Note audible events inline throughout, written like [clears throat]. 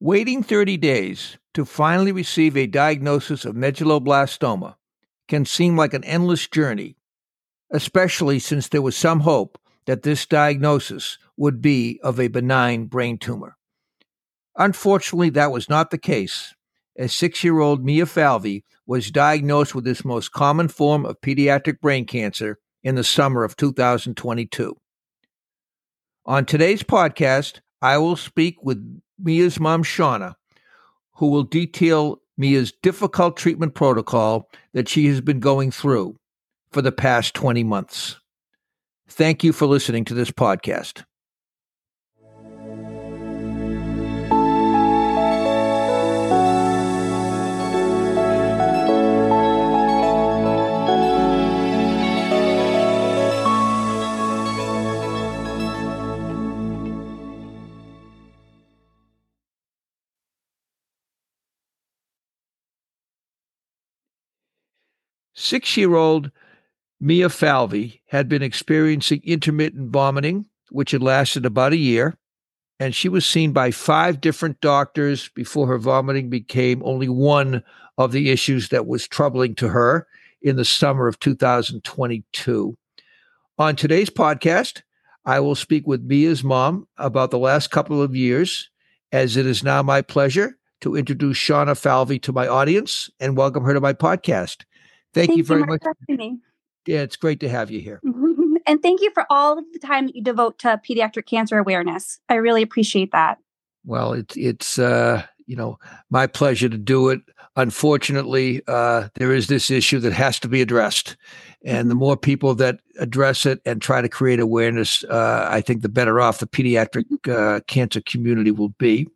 Waiting 30 days to finally receive a diagnosis of medulloblastoma can seem like an endless journey, especially since there was some hope that this diagnosis would be of a benign brain tumor. Unfortunately, that was not the case, as six year old Mia Falvey was diagnosed with this most common form of pediatric brain cancer in the summer of 2022. On today's podcast, I will speak with Mia's mom, Shauna, who will detail Mia's difficult treatment protocol that she has been going through for the past 20 months. Thank you for listening to this podcast. Six year old Mia Falvey had been experiencing intermittent vomiting, which had lasted about a year, and she was seen by five different doctors before her vomiting became only one of the issues that was troubling to her in the summer of 2022. On today's podcast, I will speak with Mia's mom about the last couple of years, as it is now my pleasure to introduce Shauna Falvey to my audience and welcome her to my podcast. Thank, thank you very much. Yeah, it's great to have you here. [laughs] And thank you for all of the time that you devote to pediatric cancer awareness. I really appreciate that. Well, it's it's uh, you know my pleasure to do it. Unfortunately, uh, there is this issue that has to be addressed, and the more people that address it and try to create awareness, uh, I think the better off the pediatric mm-hmm. uh, cancer community will be.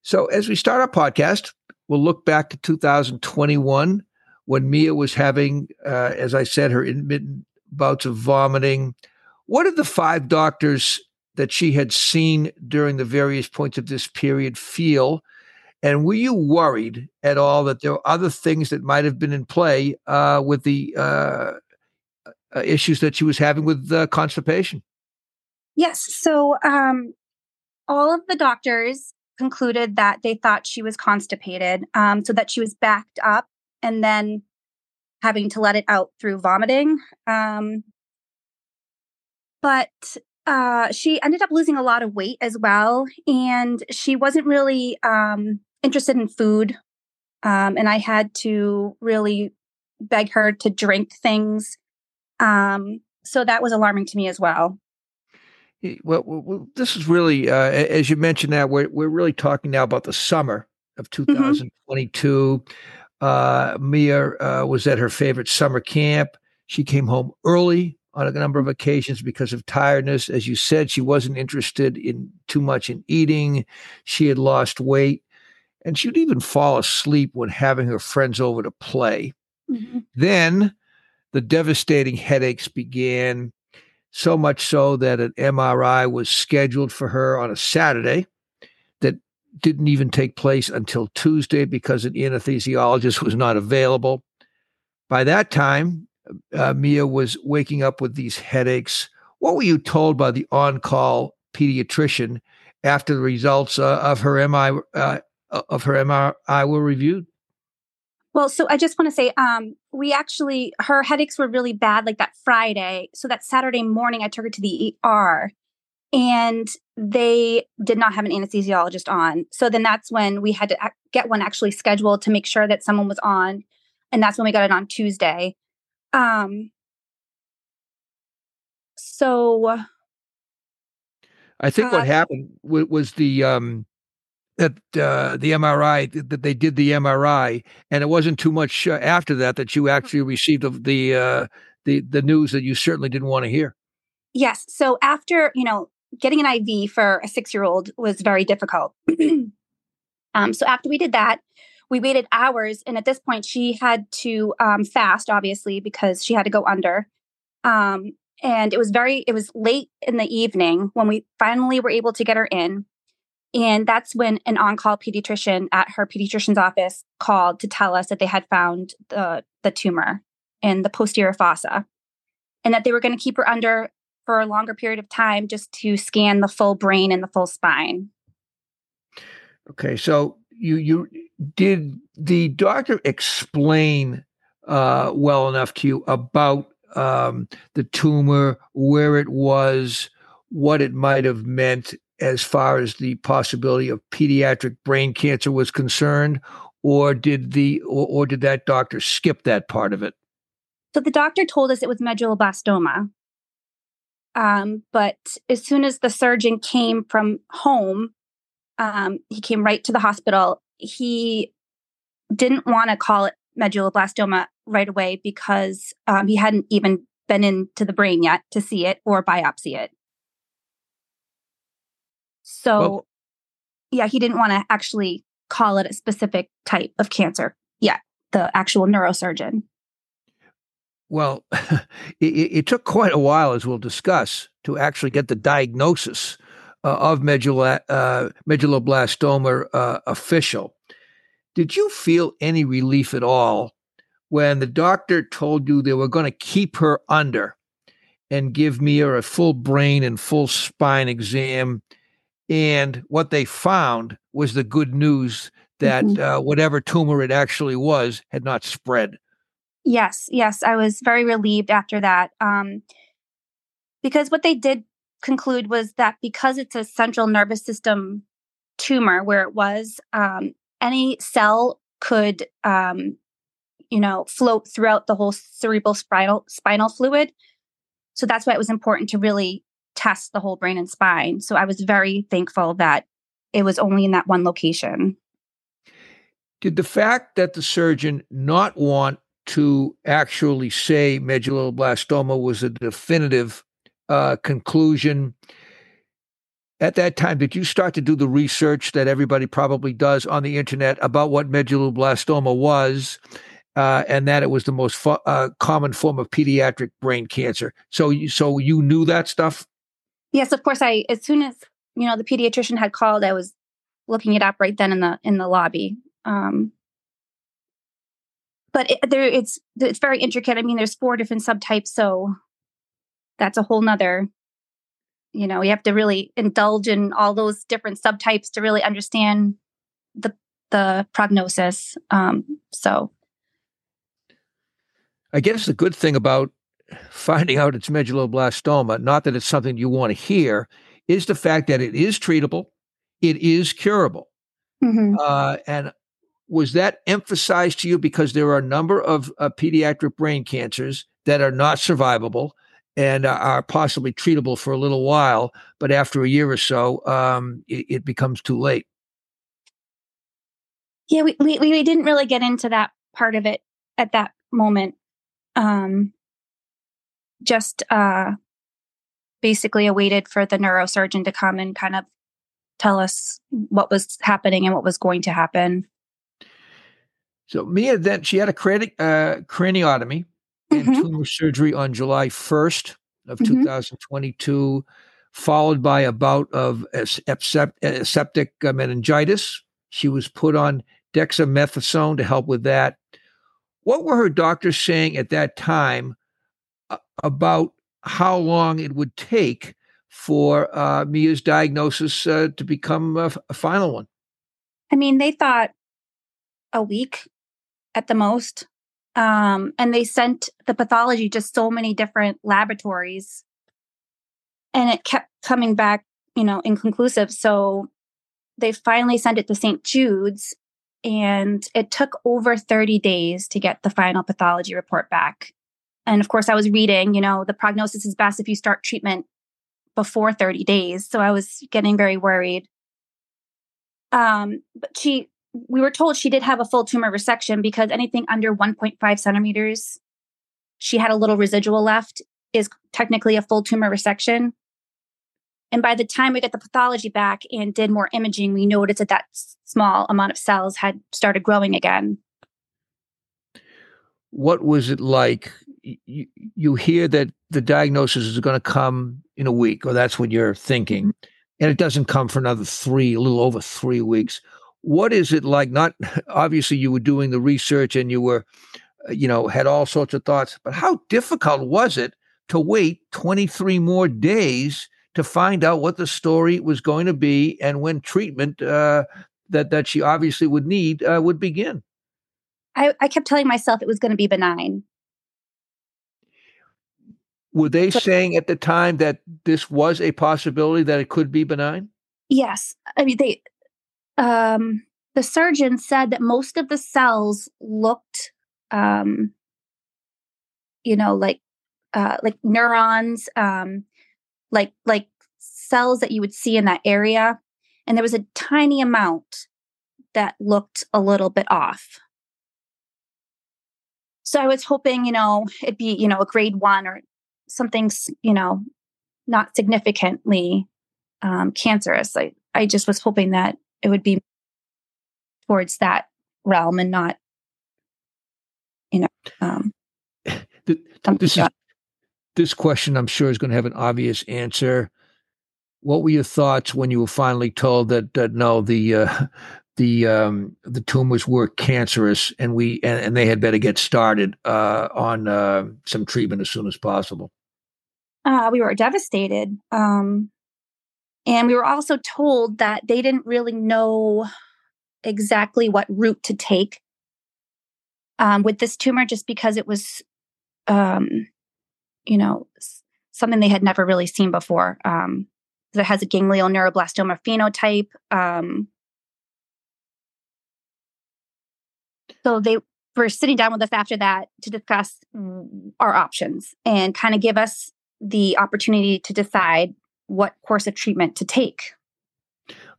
So, as we start our podcast, we'll look back to 2021 when Mia was having, uh, as I said, her intermittent bouts of vomiting. What did the five doctors that she had seen during the various points of this period feel? And were you worried at all that there were other things that might have been in play uh, with the uh, uh issues that she was having with constipation? Yes. So um, all of the doctors concluded that they thought she was constipated, um, so that she was backed up and then having to let it out through vomiting. Um, but uh, she ended up losing a lot of weight as well, and she wasn't really um, interested in food. Um, and I had to really beg her to drink things. Um, so that was alarming to me as well. Well, well this is really, uh, as you mentioned, that we're we're really talking now about the summer of 2022. Mm-hmm. Uh, Mia uh, was at her favorite summer camp. She came home early on a number of occasions because of tiredness. As you said, she wasn't interested in too much in eating. She had lost weight, and she'd even fall asleep when having her friends over to play. Mm-hmm. Then the devastating headaches began, so much so that an MRI was scheduled for her on a Saturday didn't even take place until Tuesday because an anesthesiologist was not available. By that time, uh, Mia was waking up with these headaches. What were you told by the on call pediatrician after the results uh, of her MI uh, of her MRI were reviewed? Well, so I just want to say, um, we actually her headaches were really bad, like that Friday. So that Saturday morning, I took her to the ER, and they did not have an anesthesiologist on. So then that's when we had to get one actually scheduled to make sure that someone was on. And that's when we got it on Tuesday. Um, so I think uh, what happened w- was the um, that uh, the MRI that they did the MRI, and it wasn't too much uh, after that that you actually received the the, uh, the the news that you certainly didn't want to hear. Yes. So after you know getting an IV for a six year old was very difficult. [clears throat] um, so after we did that, we waited hours. And at this point, she had to um, fast, obviously, because she had to go under. Um, and it was very, it was late in the evening when we finally were able to get her in. And that's when an on call pediatrician at her pediatrician's office called to tell us that they had found the, the tumor in the posterior fossa and that they were going to keep her under for a longer period of time just to scan the full brain and the full spine. Okay, so you you did the doctor explain uh, well enough to you about um, the tumor, where it was, what it might have meant as far as the possibility of pediatric brain cancer was concerned, or did the or, or did that doctor skip that part of it? So the doctor told us it was medulloblastoma. Um, but as soon as the surgeon came from home, um, he came right to the hospital. He didn't want to call it medulloblastoma right away because um, he hadn't even been into the brain yet to see it or biopsy it. So, well, yeah, he didn't want to actually call it a specific type of cancer yet, the actual neurosurgeon. Well, [laughs] it, it, took quite a while, as we'll discuss, to actually get the diagnosis uh, of medulla, uh, medulloblastoma uh, official. Did you feel any relief at all when the doctor told you they were going to keep her under and give Mia a full brain and full spine exam? And what they found was the good news that mm-hmm. uh, whatever tumor it actually was had not spread. Yes, yes, I was very relieved after that. Um, because what they did conclude was that because it's a central nervous system tumor where it was, um, any cell could, um, you know, float throughout the whole cerebral spinal spinal fluid. So that's why it was important to really test the whole brain and spine. So I was very thankful that it was only in that one location. Did the fact that the surgeon not want to actually say medulloblastoma was a definitive uh, conclusion at that time, did you start to do the research that everybody probably does on the internet about what medulloblastoma was, uh, and that it was the most uh, common form of pediatric brain cancer? So, you, so you knew that stuff. Yes, of course. I as soon as you know the pediatrician had called, I was looking it up right then in the in the lobby. Um, but it, there, it's it's very intricate. I mean, there's four different subtypes, so that's a whole nother you know you have to really indulge in all those different subtypes to really understand the the prognosis um, so i guess the good thing about finding out it's medulloblastoma not that it's something you want to hear is the fact that it is treatable it is curable mm-hmm. uh, and was that emphasized to you because there are a number of uh, pediatric brain cancers that are not survivable and are possibly treatable for a little while, but after a year or so, um, it, it, becomes too late. Yeah, we, we, we didn't really get into that part of it at that moment. Um, just uh, basically awaited for the neurosurgeon to come and kind of tell us what was happening and what was going to happen. So Mia then she had a crani- uh, craniotomy and mm-hmm. tumor surgery on July 1st of mm-hmm. 2022, followed by a bout of septic uh, meningitis. She was put on dexamethasone to help with that. What were her doctors saying at that time about how long it would take for uh, Mia's diagnosis uh, to become a, a final one? I mean, they thought a week at the most. Um, and they sent the pathology to so many different laboratories and it kept coming back, you know, inconclusive. So they finally sent it to St. Jude's and it took over 30 days to get the final pathology report back. And of course, I was reading, you know, the prognosis is best if you start treatment before 30 days. So I was getting very worried. Um, but she we were told she did have a full tumor resection because anything under 1.5 centimeters, she had a little residual left, is technically a full tumor resection. And by the time we got the pathology back and did more imaging, we noticed that that small amount of cells had started growing again. What was it like? You, you hear that the diagnosis is going to come in a week, or that's what you're thinking, and it doesn't come for another three, a little over three weeks what is it like not obviously you were doing the research and you were uh, you know had all sorts of thoughts but how difficult was it to wait 23 more days to find out what the story was going to be and when treatment uh, that that she obviously would need uh, would begin. I, I kept telling myself it was going to be benign. Were they saying at the time that this was a possibility that it could be benign? Yes. I mean, they, um, the surgeon said that most of the cells looked, um, you know, like, uh, like neurons, um, like, like cells that you would see in that area. And there was a tiny amount that looked a little bit off. So I was hoping, you know, it'd be, you know, a grade one or something, you know, not significantly um, cancerous. I, I just was hoping that it would be towards that realm and not, you know, um, this, is, this question I'm sure is going to have an obvious answer. What were your thoughts when you were finally told that, that no, the, uh, [laughs] the um, the tumors were cancerous, and we and, and they had better get started uh, on uh, some treatment as soon as possible uh, we were devastated. Um, and we were also told that they didn't really know exactly what route to take um, with this tumor just because it was, um, you know, something they had never really seen before. Um, it has a ganglion neuroblastoma phenotype. Um, so they were sitting down with us after that to discuss our options and kind of give us the opportunity to decide what course of treatment to take.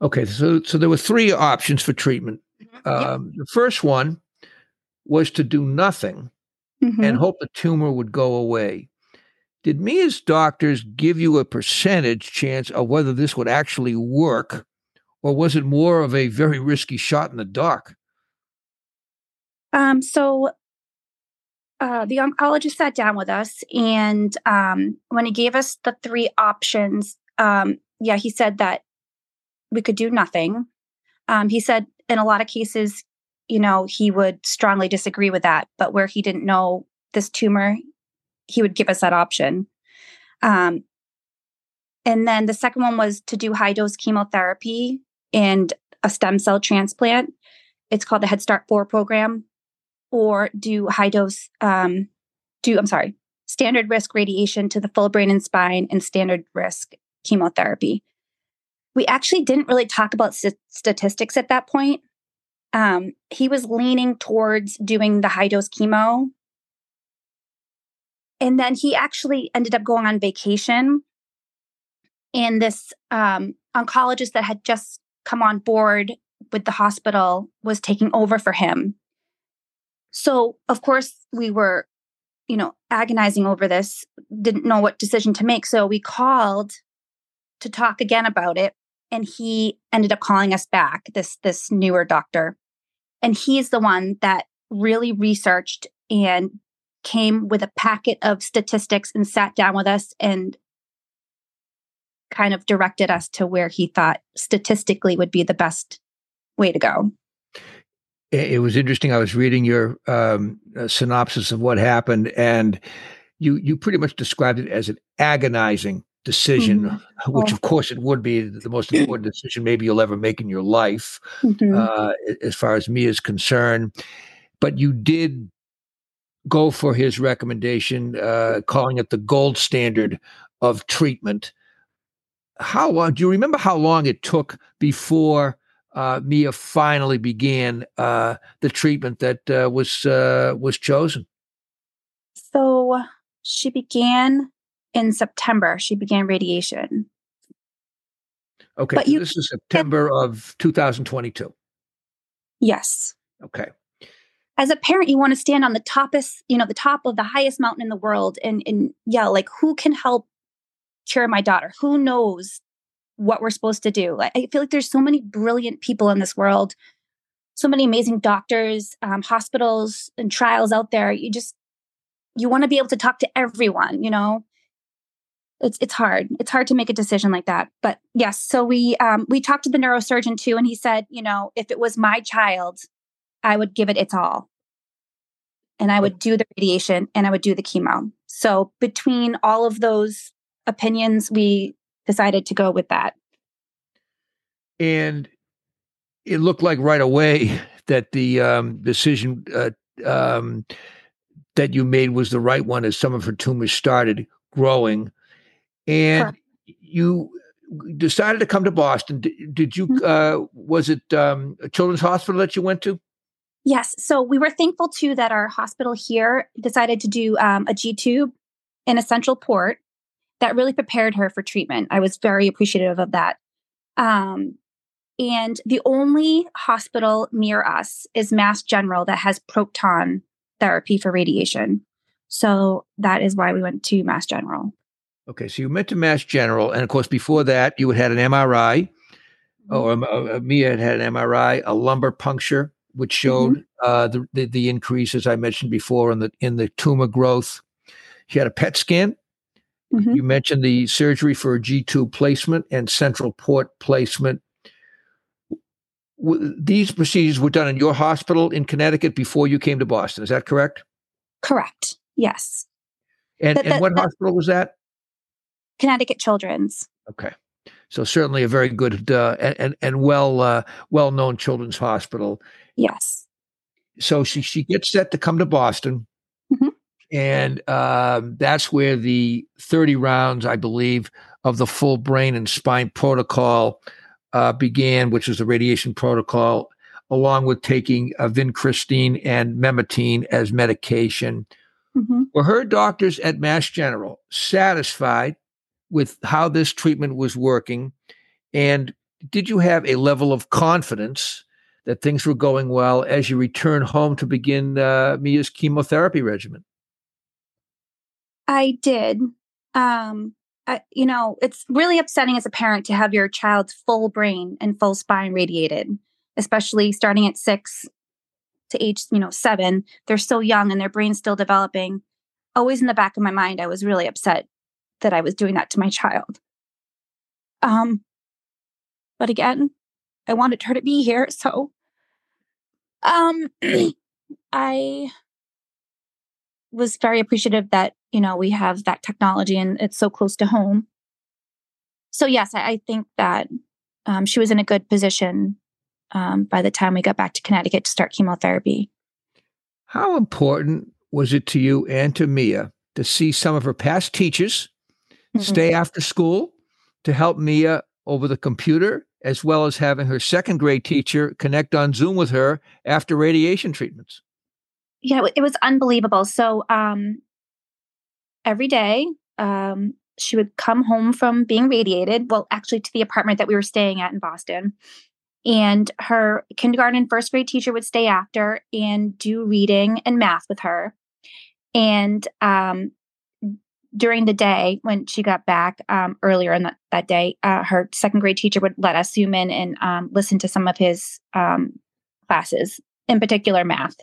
Okay, so so there were three options for treatment. Mm-hmm. Um. The first one was to do nothing mm-hmm. and hope the tumor would go away. Did Mia's doctors give you a percentage chance of whether this would actually work, or was it more of a very risky shot in the dark? Um, so uh, the oncologist sat down with us, and um, when he gave us the three options, um, yeah, he said that we could do nothing. Um, he said in a lot of cases, you know, he would strongly disagree with that, but where he didn't know this tumor, he would give us that option. Um, and then the second one was to do high dose chemotherapy and a stem cell transplant. It's called the Head Start 4 program or do high dose, um, do, I'm sorry, standard risk radiation to the full brain and spine and standard risk chemotherapy. We actually didn't really talk about st- statistics at that point. Um, he was leaning towards doing the high dose chemo. And then he actually ended up going on vacation. And this um, oncologist that had just come on board with the hospital was taking over for him so, of course, we were, you know, agonizing over this, didn't know what decision to make. So, we called to talk again about it and he ended up calling us back this this newer doctor and he's the one that really researched and came with a packet of statistics and sat down with us and kind of directed us to where he thought statistically would be the best way to go it was interesting. I was reading your um, uh, synopsis of what happened, and you you pretty much described it as an agonizing decision, mm-hmm. which of course it would be the most important [clears throat] decision maybe you'll ever make in your life, mm-hmm. uh, as far as Mia is concerned. But you did go for his recommendation, uh, calling it the gold standard of treatment. How long? Do you remember how long it took before? Uh, Mia finally began uh, the treatment that uh, was uh, was chosen? So she began in September. She began radiation. Okay, but so you, this is September of 2022. Yes. Okay. As a parent, you want to stand on the toppest, you know, the top of the highest mountain in the world and and yell like, "Who can help cure my daughter? Who knows what we're supposed to do. I feel like there's so many brilliant people in this world, so many amazing doctors, um, hospitals, and trials out there. You just you want to be able to talk to everyone. You know, it's it's hard. It's hard to make a decision like that. But yes, so we um, we talked to the neurosurgeon too, and he said, you know, if it was my child, I would give it its all, and I would do the radiation and I would do the chemo. So between all of those opinions, we decided to go with that. And it looked like right away [laughs] that the um, decision uh, um, that you made was the right one as some of her tumors started growing. And Correct. you decided to come to Boston. Did, did you, mm-hmm. uh, was it um, a children's hospital that you went to? Yes. So we were thankful too that our hospital here decided to do um, a G tube in a central port that really prepared her for treatment. I was very appreciative of that. Um, and the only hospital near us is Mass General that has proton therapy for radiation. So that is why we went to Mass General. Okay, so you went to Mass General, and of course, before that, you had had an MRI, mm-hmm. or um, uh, Mia had had an MRI, a lumbar puncture, which showed mm-hmm. uh, the, the, the increase, as I mentioned before, in the in the tumor growth. She had a PET scan. Mm-hmm. You mentioned the surgery for a G tube placement and central port placement these procedures were done in your hospital in Connecticut before you came to Boston. Is that correct? Correct. Yes. And, and what hospital was that? Connecticut Children's. Okay. So certainly a very good uh, and and well uh, well known children's hospital. Yes. So she she gets set to come to Boston. And um, that's where the thirty rounds, I believe, of the full brain and spine protocol uh, began, which is the radiation protocol, along with taking uh, vincristine and memantine as medication. Mm-hmm. Were her doctors at Mass General satisfied with how this treatment was working? And did you have a level of confidence that things were going well as you return home to begin uh, Mia's chemotherapy regimen? I did. Um, you know, it's really upsetting as a parent to have your child's full brain and full spine radiated, especially starting at six to age, you know, seven. They're so young and their brain's still developing. Always in the back of my mind, I was really upset that I was doing that to my child. Um, but again, I wanted her to be here, so um, [clears throat] I was very appreciative that you know we have that technology and it's so close to home. So yes i, I think that um, she was in a good position um, by the time we got back to connecticut to start chemotherapy. How important was it to you and to mia to see some of her past teachers mm-hmm. stay after school to help mia over the computer as well as having her second grade teacher connect on zoom with her after radiation treatments? Yeah it was unbelievable. So um every day. Um, she would come home from being radiated, well, actually to the apartment that we were staying at in Boston. And her kindergarten first grade teacher would stay after and do reading and math with her. And um, during the day, when she got back um, earlier in that, that day, uh, her second grade teacher would let us zoom in and um, listen to some of his um, classes, in particular math.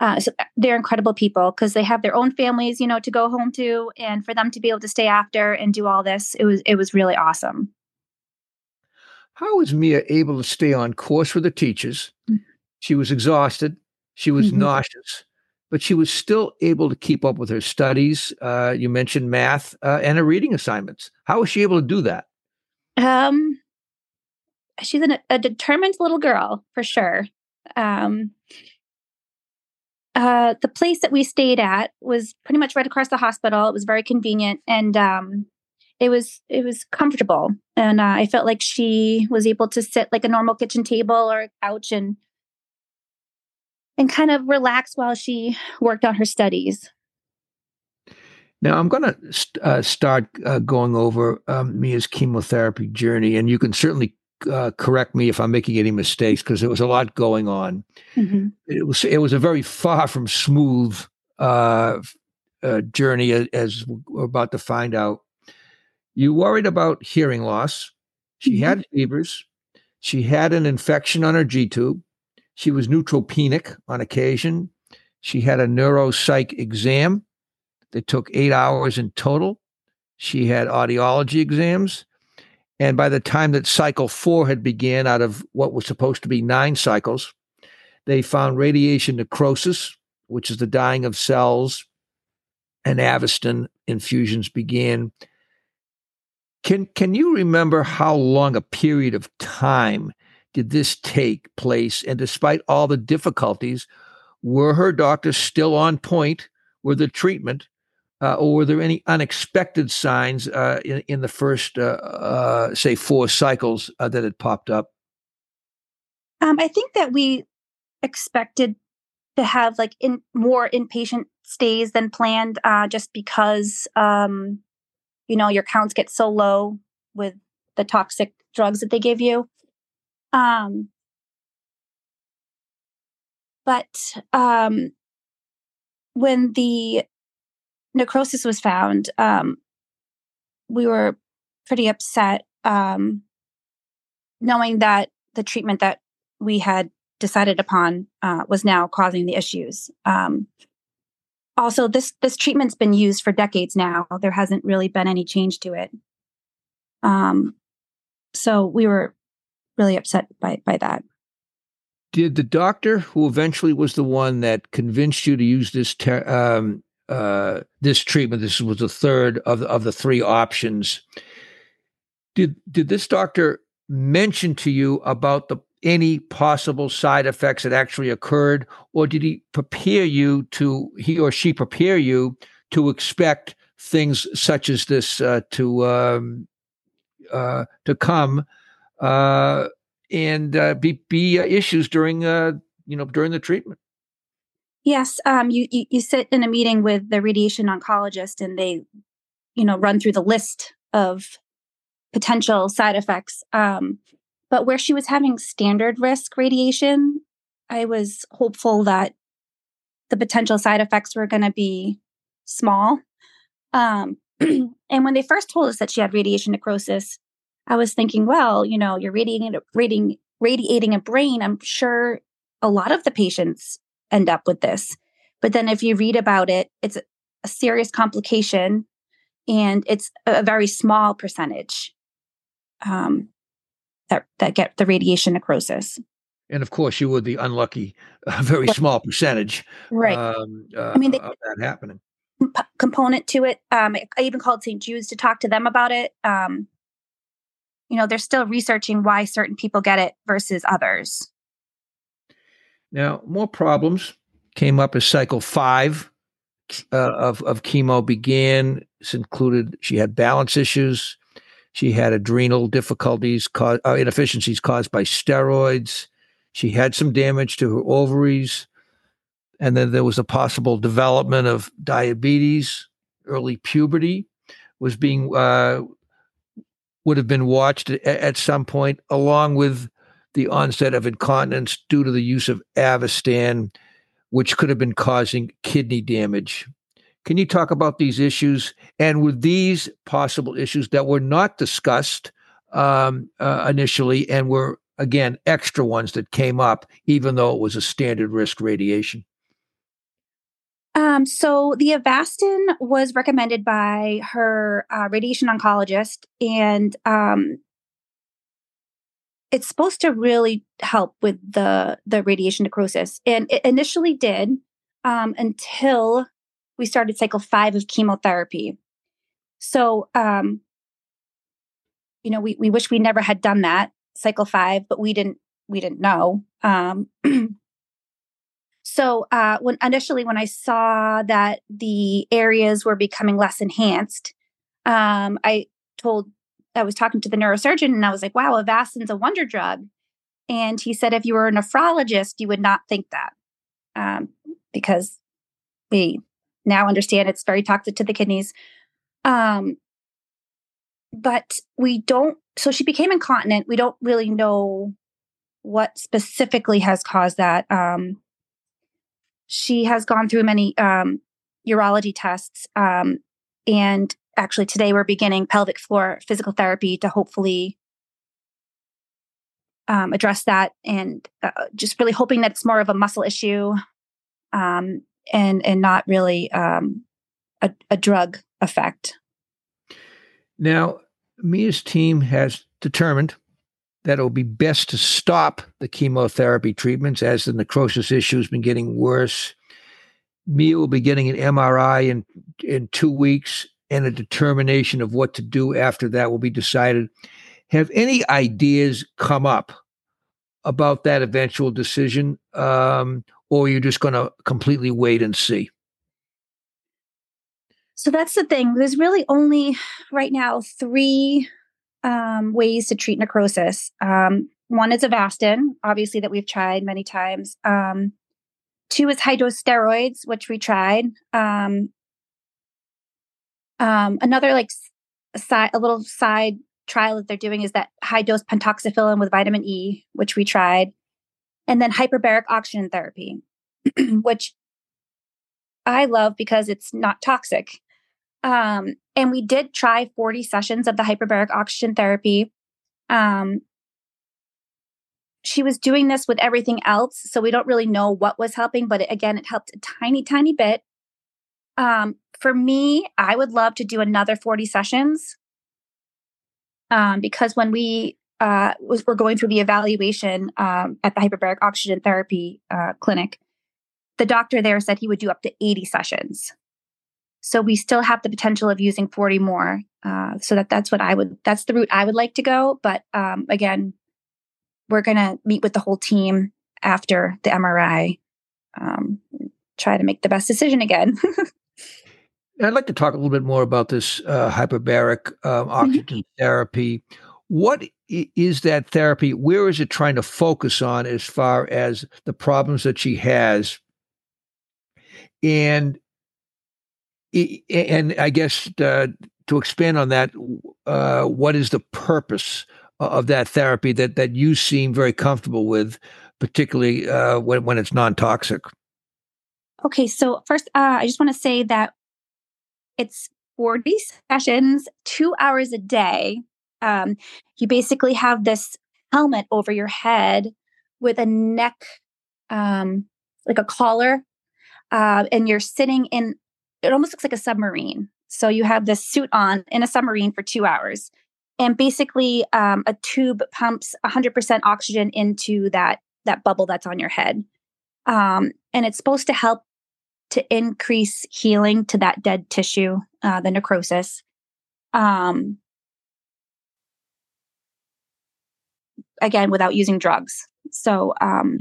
Uh, so uh, they're incredible people because they have their own families, you know, to go home to, and for them to be able to stay after and do all this, it was it was really awesome. How was Mia able to stay on course with the teachers? Mm-hmm. She was exhausted, she was mm-hmm. nauseous, but she was still able to keep up with her studies. Uh, you mentioned math uh, and her reading assignments. How was she able to do that? Um, she's an, a determined little girl for sure. Um, uh, the place that we stayed at was pretty much right across the hospital. It was very convenient and um, it was it was comfortable. And uh, I felt like she was able to sit like a normal kitchen table or a couch and and kind of relax while she worked on her studies. Now I'm going to st- uh, start uh, going over um, Mia's chemotherapy journey, and you can certainly uh, correct me if I'm making any mistakes because there was a lot going on. Mm-hmm. It was it was a very far from smooth uh, uh, journey, as we're about to find out. You worried about hearing loss. She mm-hmm. had fevers. She had an infection on her G tube. She was neutropenic on occasion. She had a neuropsych exam that took eight hours in total. She had audiology exams. And by the time that cycle four had began out of what was supposed to be nine cycles, they found radiation necrosis, which is the dying of cells, and Avastin infusions began. Can can you remember how long a period of time did this take place? And despite all the difficulties, were her doctors still on point with the treatment? Uh, or were there any unexpected signs uh, in, in the first, uh, uh say, four cycles uh, that had popped up? Um, I think that we expected to have like in more inpatient stays than planned, uh, just because um, you know your counts get so low with the toxic drugs that they give you. Um, but um, when the necrosis was found, um, we were pretty upset um, knowing that the treatment that we had decided upon uh, was now causing the issues. Um, also, this this treatment's been used for decades now. There hasn't really been any change to it. Um, so we were really upset by by that. Did the doctor, who eventually was the one that convinced you to use this ter- um, uh, this treatment, this was the third of the, of the three options. Did did this doctor mention to you about the any possible side effects that actually occurred, or did he prepare you to he or she prepare you to expect things such as this uh, to um, uh, to come uh, and uh, be be issues during uh, you know during the treatment. Yes, um, you, you you sit in a meeting with the radiation oncologist, and they you know run through the list of potential side effects. Um, but where she was having standard risk radiation, I was hopeful that the potential side effects were going to be small. Um, [clears throat] and when they first told us that she had radiation necrosis, I was thinking, well, you know, you're radiating, radiating, radiating a brain. I'm sure a lot of the patients end up with this. But then if you read about it, it's a, serious complication and it's a, very small percentage um, that, that get the radiation necrosis. And of course, you were the unlucky, uh, very small percentage, right? Um, uh, I mean, they, that happening. P- component to it. Um, I even called St. Jude's to talk to them about it. Um, you know, they're still researching why certain people get it versus others. Now, more problems came up as cycle five uh, of, of chemo began. This included she had balance issues, she had adrenal difficulties, uh, inefficiencies caused by steroids. She had some damage to her ovaries. And then there was a possible development of diabetes, early puberty was being uh, would have been watched at, at some point, along with the onset of incontinence due to the use of Avastin, which could have been causing kidney damage. Can you talk about these issues and with these possible issues that were not discussed um, uh, initially and were, again, extra ones that came up, even though it was a standard risk radiation? Um, so the Avastin was recommended by her uh, radiation oncologist, and um, it's supposed to really help with the the radiation necrosis, and it initially did um, until we started cycle five of chemotherapy. So, um, you know, we we wish we never had done that cycle five, but we didn't we didn't know. Um, [clears throat] So uh, when initially when I saw that the areas were becoming less enhanced, um, I told I was talking to the neurosurgeon and I was like, "Wow, Avastin's a wonder drug," and he said, "If you were a nephrologist, you would not think that um, because we now understand it's very toxic to the kidneys." Um, but we don't. So she became incontinent. We don't really know what specifically has caused that. Um, she has gone through many um, urology tests. Um, and actually, today we're beginning pelvic floor physical therapy to hopefully um, address that and uh, just really hoping that it's more of a muscle issue um, and, and not really um, a, a drug effect. Now, Mia's team has determined that it will be best to stop the chemotherapy treatments as the necrosis issue has been getting worse. Mia will be getting an MRI in in two weeks, and a determination of what to do after that will be decided. Have any ideas come up about that eventual decision, um, or you're just going to completely wait and see? So that's the thing. There's really only right now three um, ways to treat necrosis. Um, one is Avastin, obviously, that we've tried many times. Um, two is high dose steroids, which we tried. Um, um, another like a side, a little side trial that they're doing is that high dose pentoxifylline with vitamin E, which we tried, and then hyperbaric oxygen therapy, [clears throat] which I love because it's not toxic. Um, and we did try 40 sessions of the hyperbaric oxygen therapy. Um, she was doing this with everything else, so we don't really know what was helping, but it, again, it helped a tiny, tiny bit. Um, for me, I would love to do another 40 sessions um, because when we uh, was were going through the evaluation um, at the hyperbaric oxygen therapy uh, clinic, the doctor there said he would do up to 80 sessions. So we still have the potential of using 40 more. Uh, so that that's what I would that's the route I would like to go. But um, again, we're going to meet with the whole team after the MRI, um, try to make the best decision again. [laughs] I'd like to talk a little bit more about this uh, hyperbaric um, oxygen mm-hmm. therapy. What is that therapy? Where is it trying to focus on as far as the problems that she has? And and I guess uh, to expand on that, uh, what is the purpose of that therapy that that you seem very comfortable with, particularly uh, when when it's non toxic? Okay, so first, uh, I just want to say that it's forty sessions, two hours a day. Um, you basically have this helmet over your head with a neck, um, like a collar, uh, and you're sitting in. It almost looks like a submarine. So you have this suit on in a submarine for two hours and basically um, a tube pumps 100% oxygen into that that bubble that's on your head um, and it's supposed to help to increase healing to that dead tissue uh, the necrosis um, again without using drugs so um,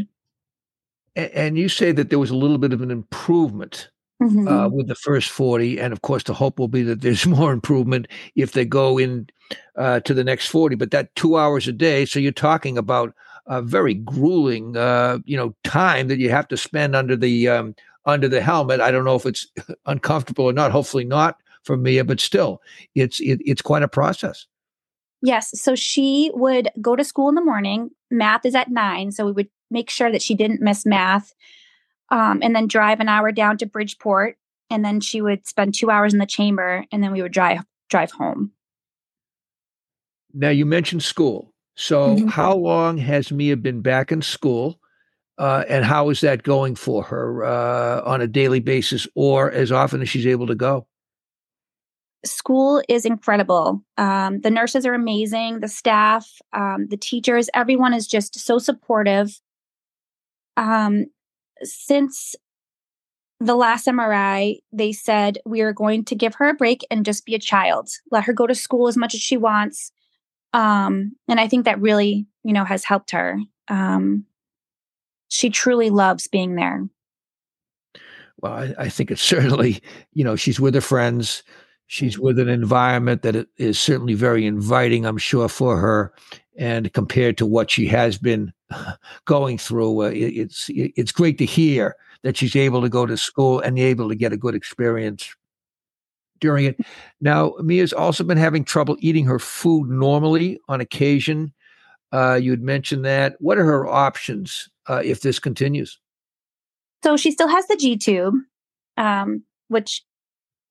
and, and you say that there was a little bit of an improvement Mm-hmm. Uh, with the first 40. And of course, the hope will be that there's [laughs] more improvement if they go in uh, to the next 40. But that two hours a day, so you're talking about a very grueling, uh, you know, time that you have to spend under the um, under the helmet. I don't know if it's [laughs] uncomfortable or not. Hopefully not for Mia, but still, it's it, it's quite a process. Yes. So she would go to school in the morning. Math is at nine, so we would make sure that she didn't miss math um, and then drive an hour down to Bridgeport. And then she would spend two hours in the chamber, and then we would drive drive home. Now you mentioned school. So mm-hmm. how long has Mia been back in school? Uh, and how is that going for her uh, on a daily basis or as often as she's able to go? School is incredible. Um, the nurses are amazing. The staff, um, the teachers, everyone is just so supportive. Um, since the last MRI, they said we are going to give her a break and just be a child. Let her go to school as much as she wants. Um, and I think that really, you know, has helped her. Um, she truly loves being there. Well, I, I think it's [laughs] certainly, you know, she's with her friends. She's with an environment that is certainly very inviting, I'm sure, for her. And compared to what she has been [laughs] going through, uh, it's it's great to hear that she's able to go to school and able to get a good experience during it. Now, Mia's also been having trouble eating her food normally on occasion. Uh, you had mentioned that. What are her options uh, if this continues? So she still has the G tube, um, which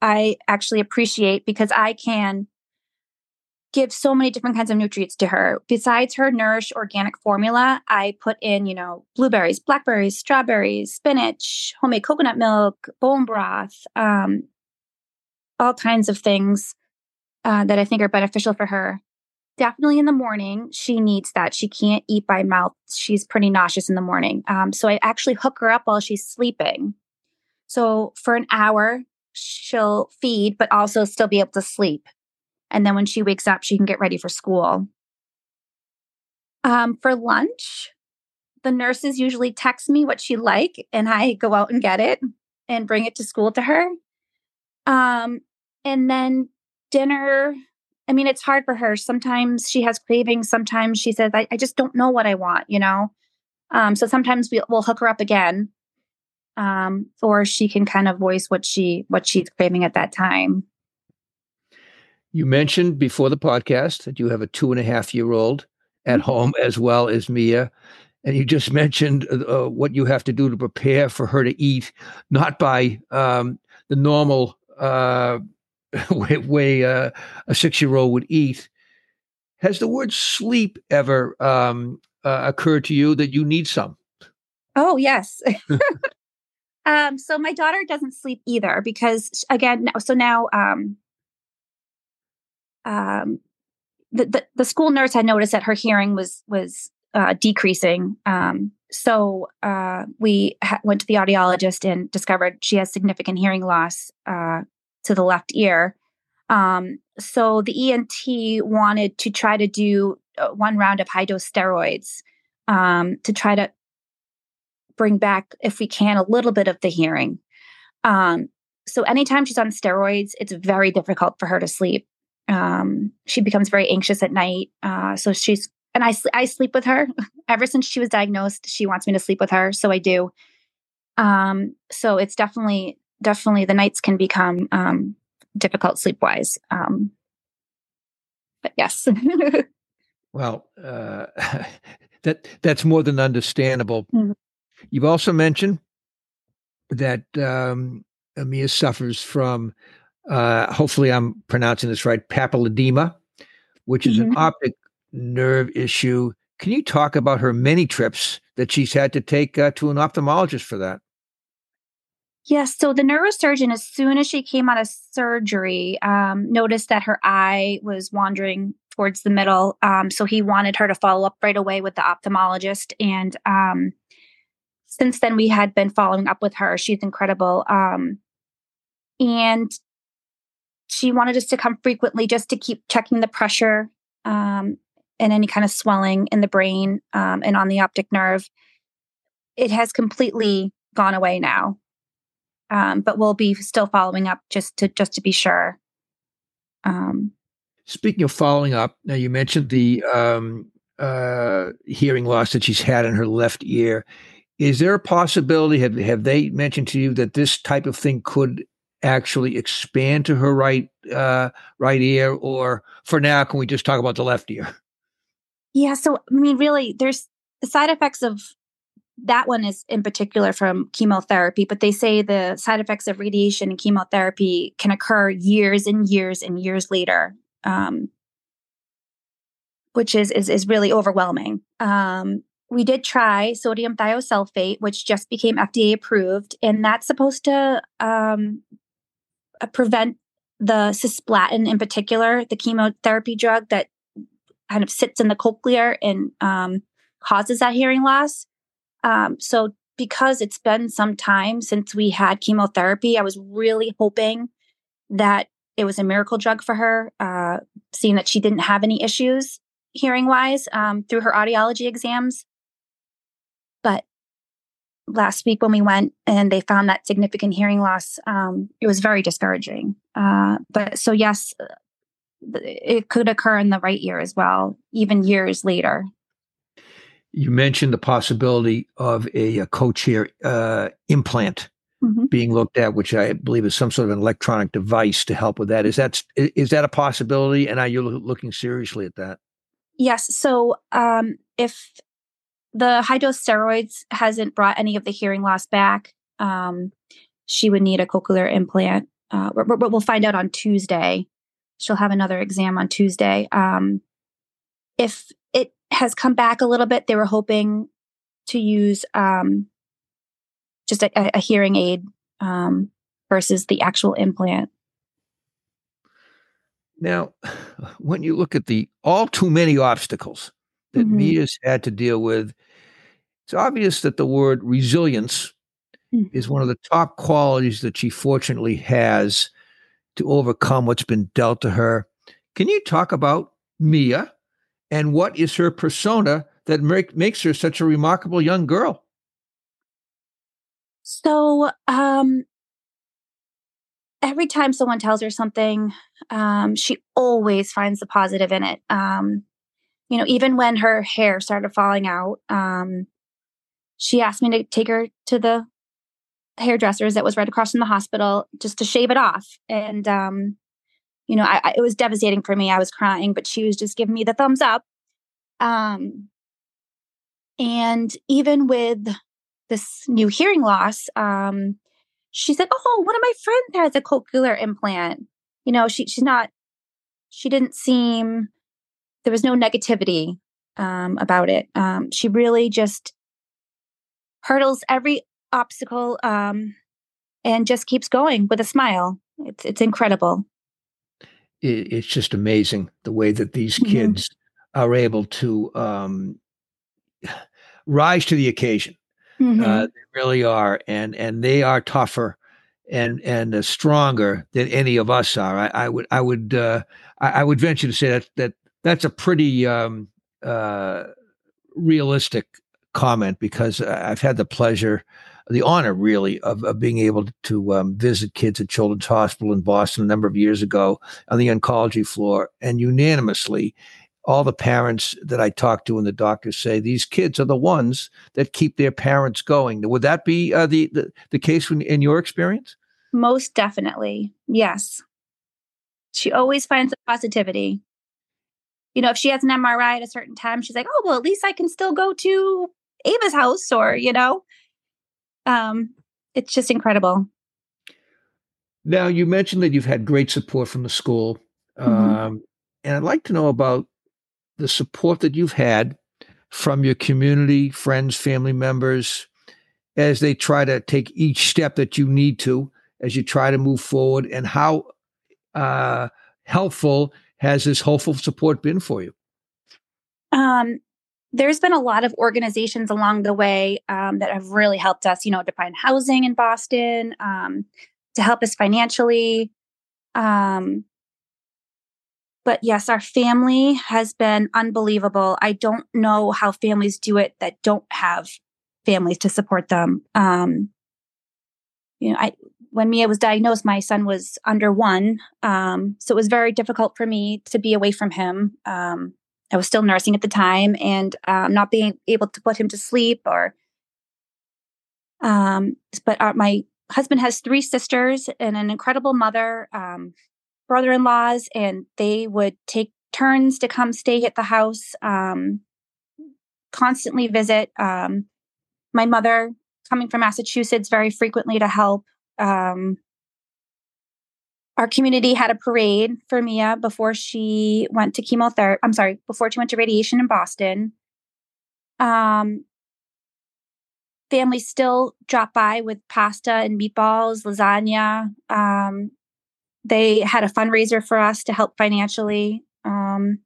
I actually appreciate because I can give so many different kinds of nutrients to her. Besides her Nourish organic formula, I put in, you know, blueberries, blackberries, strawberries, spinach, homemade coconut milk, bone broth, um, all kinds of things uh, that I think are beneficial for her. Definitely in the morning, she needs that. She can't eat by mouth. She's pretty nauseous in the morning. Um, so I actually hook her up while she's sleeping. So for an hour, she'll feed, but also still be able to sleep. And then when she wakes up, she can get ready for school. Um, for lunch, the nurses usually text me what she'd like, and I go out and get it and bring it to school to her. Um, and then dinner. I mean, it's hard for her. Sometimes she has cravings. Sometimes she says, I, I just don't know what I want, you know? Um, so sometimes we, we'll hook her up again. Um, or she can kind of voice what she what she's craving at that time. You mentioned before the podcast that you have a two and a half year old at mm-hmm. home as well as Mia. And you just mentioned uh, uh, what you have to do to prepare for her to eat, not by um, the normal uh, [laughs] way, uh, a six year old would eat. Has the word sleep ever um, uh, occurred to you that you need some? Oh, yes. [laughs] um, so my daughter doesn't sleep either because, again, so now um, um, the, the, the school nurse had noticed that her hearing was was uh, decreasing. Um, so uh, we ha- went to the audiologist and discovered she has significant hearing loss uh, to the left ear. Um, so the ENT wanted to try to do uh, one round of high dose steroids um, to try to bring back, if we can, a little bit of the hearing. Um, so anytime she's on steroids, it's very difficult for her to sleep. Um, she becomes very anxious at night. Uh, so she's and I I sleep with her [laughs] ever since she was diagnosed. She wants me to sleep with her, so I do. Um, so it's definitely definitely the nights can become um, difficult sleep wise. Um, but yes. [laughs] well, uh, [laughs] that that's more than understandable. Mm-hmm. You've also mentioned that um, Mia suffers from, uh, hopefully, I'm pronouncing this right, papilledema, which is mm-hmm. an optic nerve issue. Can you talk about her many trips that she's had to take uh, to an ophthalmologist for that? Yes. So the neurosurgeon, as soon as she came out of surgery, um, noticed that her eye was wandering towards the middle. Um, so he wanted her to follow up right away with the ophthalmologist. And um, since then, we had been following up with her. She's incredible. Um, and she wanted us to come frequently just to keep checking the pressure um, and any kind of swelling in the brain um, and on the optic nerve. It has completely gone away now um, but we'll be still following up just to just to be sure. Um, Speaking of following up, now you mentioned the um, uh, hearing loss that she's had in her left ear. Is there a possibility? Have have they mentioned to you that this type of thing could actually expand to her right uh, right ear, or for now, can we just talk about the left ear? Yeah. So I mean, really, there's the side effects of that one is in particular from chemotherapy, but they say the side effects of radiation and chemotherapy can occur years and years and years later, um, which is, is is really overwhelming. Um, we did try sodium thiosulfate, which just became FDA approved, and that's supposed to um, uh, prevent the cisplatin, in particular, the chemotherapy drug that kind of sits in the cochlear and um, causes that hearing loss. Um, so because it's been some time since we had chemotherapy, I was really hoping that it was a miracle drug for her, uh, seeing that she didn't have any issues hearing wise um, through her audiology exams. But last week when we went and they found that significant hearing loss, um, it was very discouraging. Uh, but so, yes, it could occur in the right ear as well, even years later. You mentioned the possibility of a, a cochlear uh, implant mm-hmm. being looked at, which I believe is some sort of an electronic device to help with that. Is that is that a possibility? And are you looking seriously at that? Yes. So um, if the high dose steroids hasn't brought any of the hearing loss back, um, she would need a cochlear implant. Uh, but we'll find out on Tuesday. She'll have another exam on Tuesday. Um, if has come back a little bit. They were hoping to use um, just a, a, hearing aid um, versus the actual implant. Now, [sighs] when you look at the all too many obstacles that mm-hmm. Mia's had to deal with, it's obvious that the word resilience mm-hmm. is one of the top qualities that she fortunately has to overcome what's been dealt to her. Can you talk about Mia and what is her persona that make, makes her such a remarkable young girl? So, um, every time someone tells her something, um, she always finds the positive in it. Um, you know, even when her hair started falling out, um, she asked me to take her to the hairdressers that was right across from the hospital just to shave it off. And, um, you know, I, I, it was devastating for me. I was crying, but she was just giving me the thumbs up. Um, and even with this new hearing loss, um, she said, "Oh, one of my friends has a cochlear implant." You know, she she's not. She didn't seem. There was no negativity um, about it. Um, she really just hurdles every obstacle um, and just keeps going with a smile. It's it's incredible. It, it's just amazing the way that these mm-hmm. kids are able to um, rise to the occasion. Mm-hmm. Uh, they really are, and and they are tougher and and uh, stronger than any of us are. I, I would I would uh, I, I, would venture to say that that that's a pretty um, uh, realistic comment because I've had the pleasure, the honor, really, of, of being able to um, visit kids at Children's Hospital in Boston a number of years ago on the oncology floor, and unanimously all the parents that I talk to and the doctors say these kids are the ones that keep their parents going. Would that be uh, the, the, the case in, in your experience? Most definitely, yes. She always finds the positivity. You know, if she has an MRI at a certain time, she's like, "Oh, well, at least I can still go to Ava's house," or you know, um, it's just incredible. Now, you mentioned that you've had great support from the school, mm-hmm. um, and I'd like to know about the support that you've had from your community, friends, family members, as they try to take each step that you need to as you try to move forward, and how uh, helpful has this hopeful support been for you? Um, there's been a lot of organizations along the way um, that have really helped us, you know, to find housing in Boston, um, to help us financially. Um, but yes, our family has been unbelievable. I don't know how families do it that don't have families to support them. Um, you know, I when Mia was diagnosed, my son was under one, um, so it was very difficult for me to be away from him. I was still nursing at the time, and um, not being able to put him to sleep or. Um, but our, my husband has three sisters and an incredible mother. Um, brother in laws, and they would take turns to come stay at the house, um, constantly visit. Um, my mother, coming from Massachusetts, very frequently to help. Um, our community had a parade for Mia before she went to chemotherapy. I'm sorry, before she went to radiation in Boston. Um, families still drop by with pasta and meatballs, lasagna. Um, they had a fundraiser for us to help financially. Um,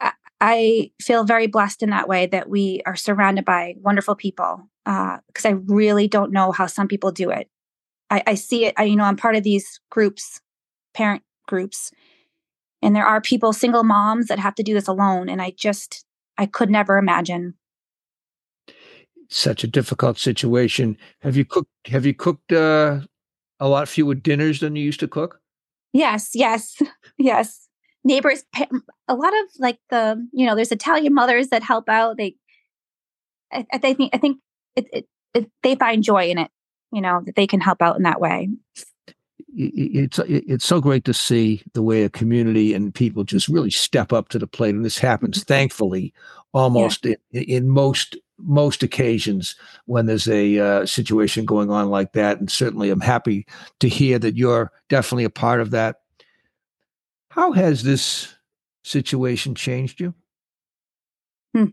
I, I, feel very blessed in that way that we are surrounded by wonderful people because uh, I really don't know how some people do it. I, I see it. I, you know, I'm part of these groups, parent groups, and there are people, single moms, that have to do this alone. And I just, I could never imagine. Such a difficult situation. Have you cooked? Have you cooked uh, a lot fewer dinners than you used to cook? Yes, yes, [laughs] yes. Neighbors, a lot of like the you know, there's Italian mothers that help out. They, I, I think, I think it, it, it, they find joy in it. You know that they can help out in that way. It's it's so great to see the way a community and people just really step up to the plate, and this happens, mm-hmm. thankfully, almost yeah. in, in most most occasions when there's a uh, situation going on like that. And certainly I'm happy to hear that you're definitely a part of that. How has this situation changed you? Hmm.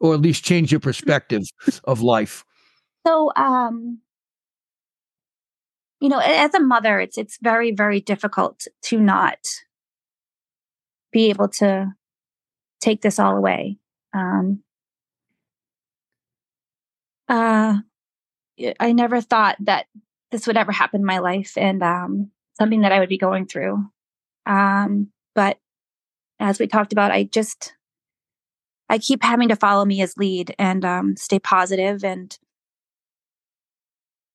Or at least change your perspective of life? So, um, you know, as a mother, it's it's very very difficult to not be able to take this all away. Um, uh, I never thought that this would ever happen in my life and um, something that I would be going through. Um, but as we talked about, I just I keep having to follow Mia's lead and um, stay positive and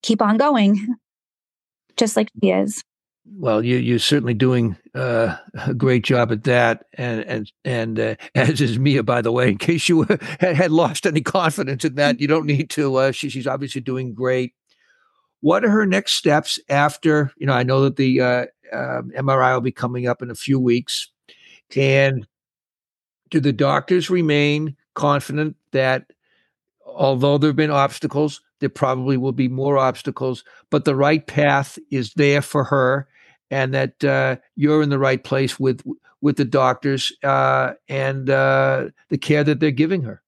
keep on going, just like she is. Well, you, you're certainly doing uh, a great job at that, and and and uh, [laughs] as is Mia, by the way. In case you had, lost any confidence in that, you don't need to. Uh, she, she's obviously doing great. What are her next steps after? You know, I know that the uh, MRI um, will be coming up in a few weeks, and do the doctors remain confident that although there have been obstacles, there probably will be more obstacles, but the right path is there for her, and that uh, you're in the right place with with the doctors uh, and uh, the care that they're giving her.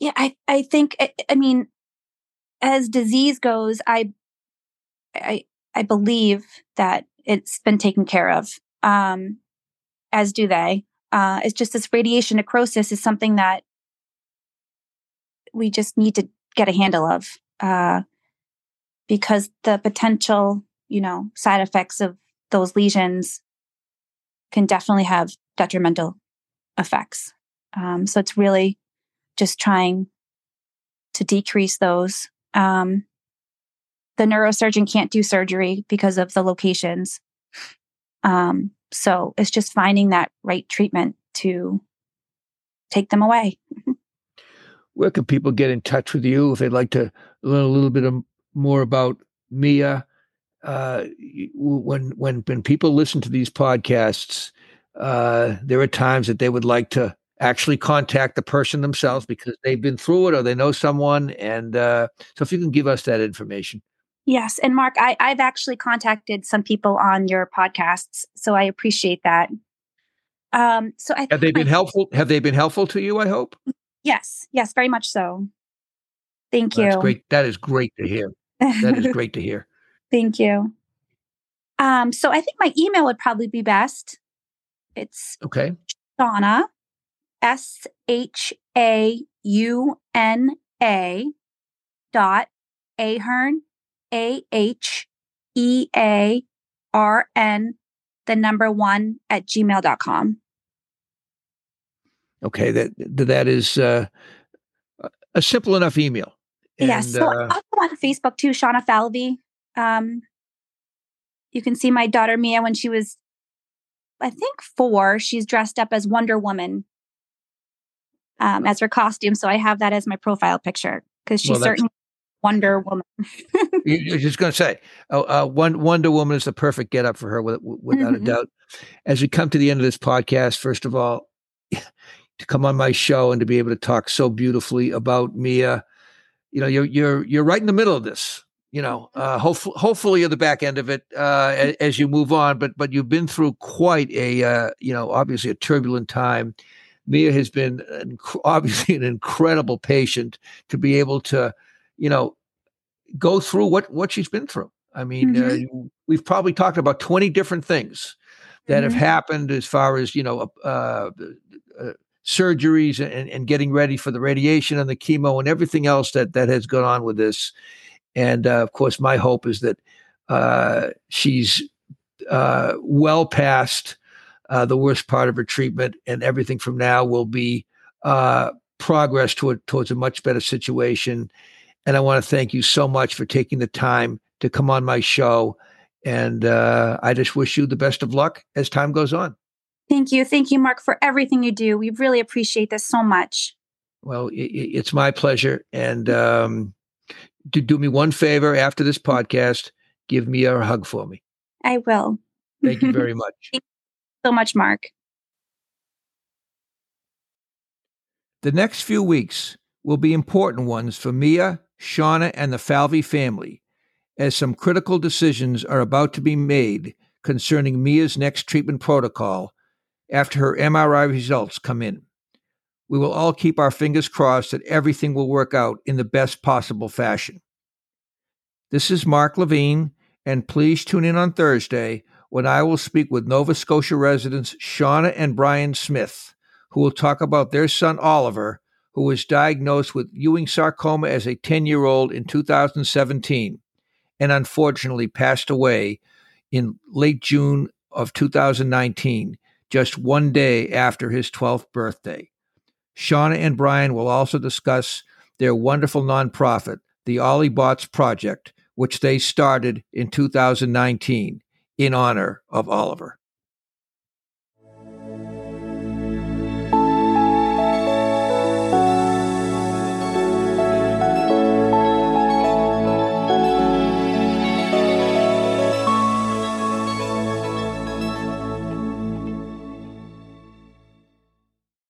Yeah, I I think I, I mean, as disease goes, I I I believe that it's been taken care of. Um, as do they. Uh, it's just this radiation necrosis is something that we just need to get a handle of uh, because the potential, you know, side effects of those lesions can definitely have detrimental effects. Um, so it's really just trying to decrease those. Um, the neurosurgeon can't do surgery because of the locations. Um, so it's just finding that right treatment to take them away. [laughs] Where can people get in touch with you if they'd like to learn a little bit more about Mia? Uh, when when when people listen to these podcasts, uh, there are times that they would like to actually contact the person themselves because they've been through it or they know someone. And uh, so, if you can give us that information. Yes. And Mark, I, I've actually contacted some people on your podcasts, so I appreciate that. Um, so I have they been helpful? Have they been helpful to you? I hope. Yes. Yes. Very much so. Thank you. That's great. That is great to hear. That is great to hear. [laughs] Thank you. Um, so I think my email would probably be best. It's okay. Shauna, S H A U N A dot Ahern a H E A R N, the number one at gmail.com. Okay, that that is uh, a simple enough email. And, yes, so uh, also on Facebook too, Shauna Falvey. Um, you can see my daughter Mia when she was, I think, four. She's dressed up as Wonder Woman um, as her costume, so I have that as my profile picture because she's well, certainly Wonder Woman. [laughs] You're just going to say, uh, uh, Wonder Woman is the perfect get up for her, without mm-hmm. a doubt. As we come to the end of this podcast, first of all, [laughs] to come on my show and to be able to talk so beautifully about Mia, you know, you're you're you're right in the middle of this. You know, uh, hopefully, hopefully, you're the back end of it uh, as, you move on. But but you've been through quite a uh, you know obviously a turbulent time. Mia has been inc- obviously an incredible patient to be able to you know, go through what what she's been through. I mean, mm-hmm. uh, we've probably talked about twenty different things that mm-hmm. have happened as far as you know. Uh, uh, surgeries and, and getting ready for the radiation and the chemo and everything else that that has gone on with this. And uh, of course, my hope is that uh, she's uh, well past uh, the worst part of her treatment, and everything from now will be uh, progress toward towards a much better situation. And I want to thank you so much for taking the time to come on my show. And uh, I just wish you the best of luck as time goes on. Thank you. Thank you, Mark, for everything you do. We really appreciate this so much. Well, it, it's my pleasure. And um, do, do me one favor after this podcast give me a hug for me. I will. Thank you very [laughs] much. Thank you so much, Mark. The next few weeks will be important ones for Mia Shauna, and the Falvey family, as some critical decisions are about to be made concerning Mia's next treatment protocol after her MRI results come in. We will all keep our fingers crossed that everything will work out in the best possible fashion. This is Mark Levine, and please tune in on Thursday when I will speak with Nova Scotia residents Shauna and Brian Smith, who will talk about their son Oliver who was diagnosed with Ewing sarcoma as a 10 year old in 2017 and unfortunately passed away in late June of 2019 just one day after his 12th birthday. Shauna and Brian will also discuss their wonderful nonprofit, the Ollie Bots Project, which they started in 2019 in honor of Oliver.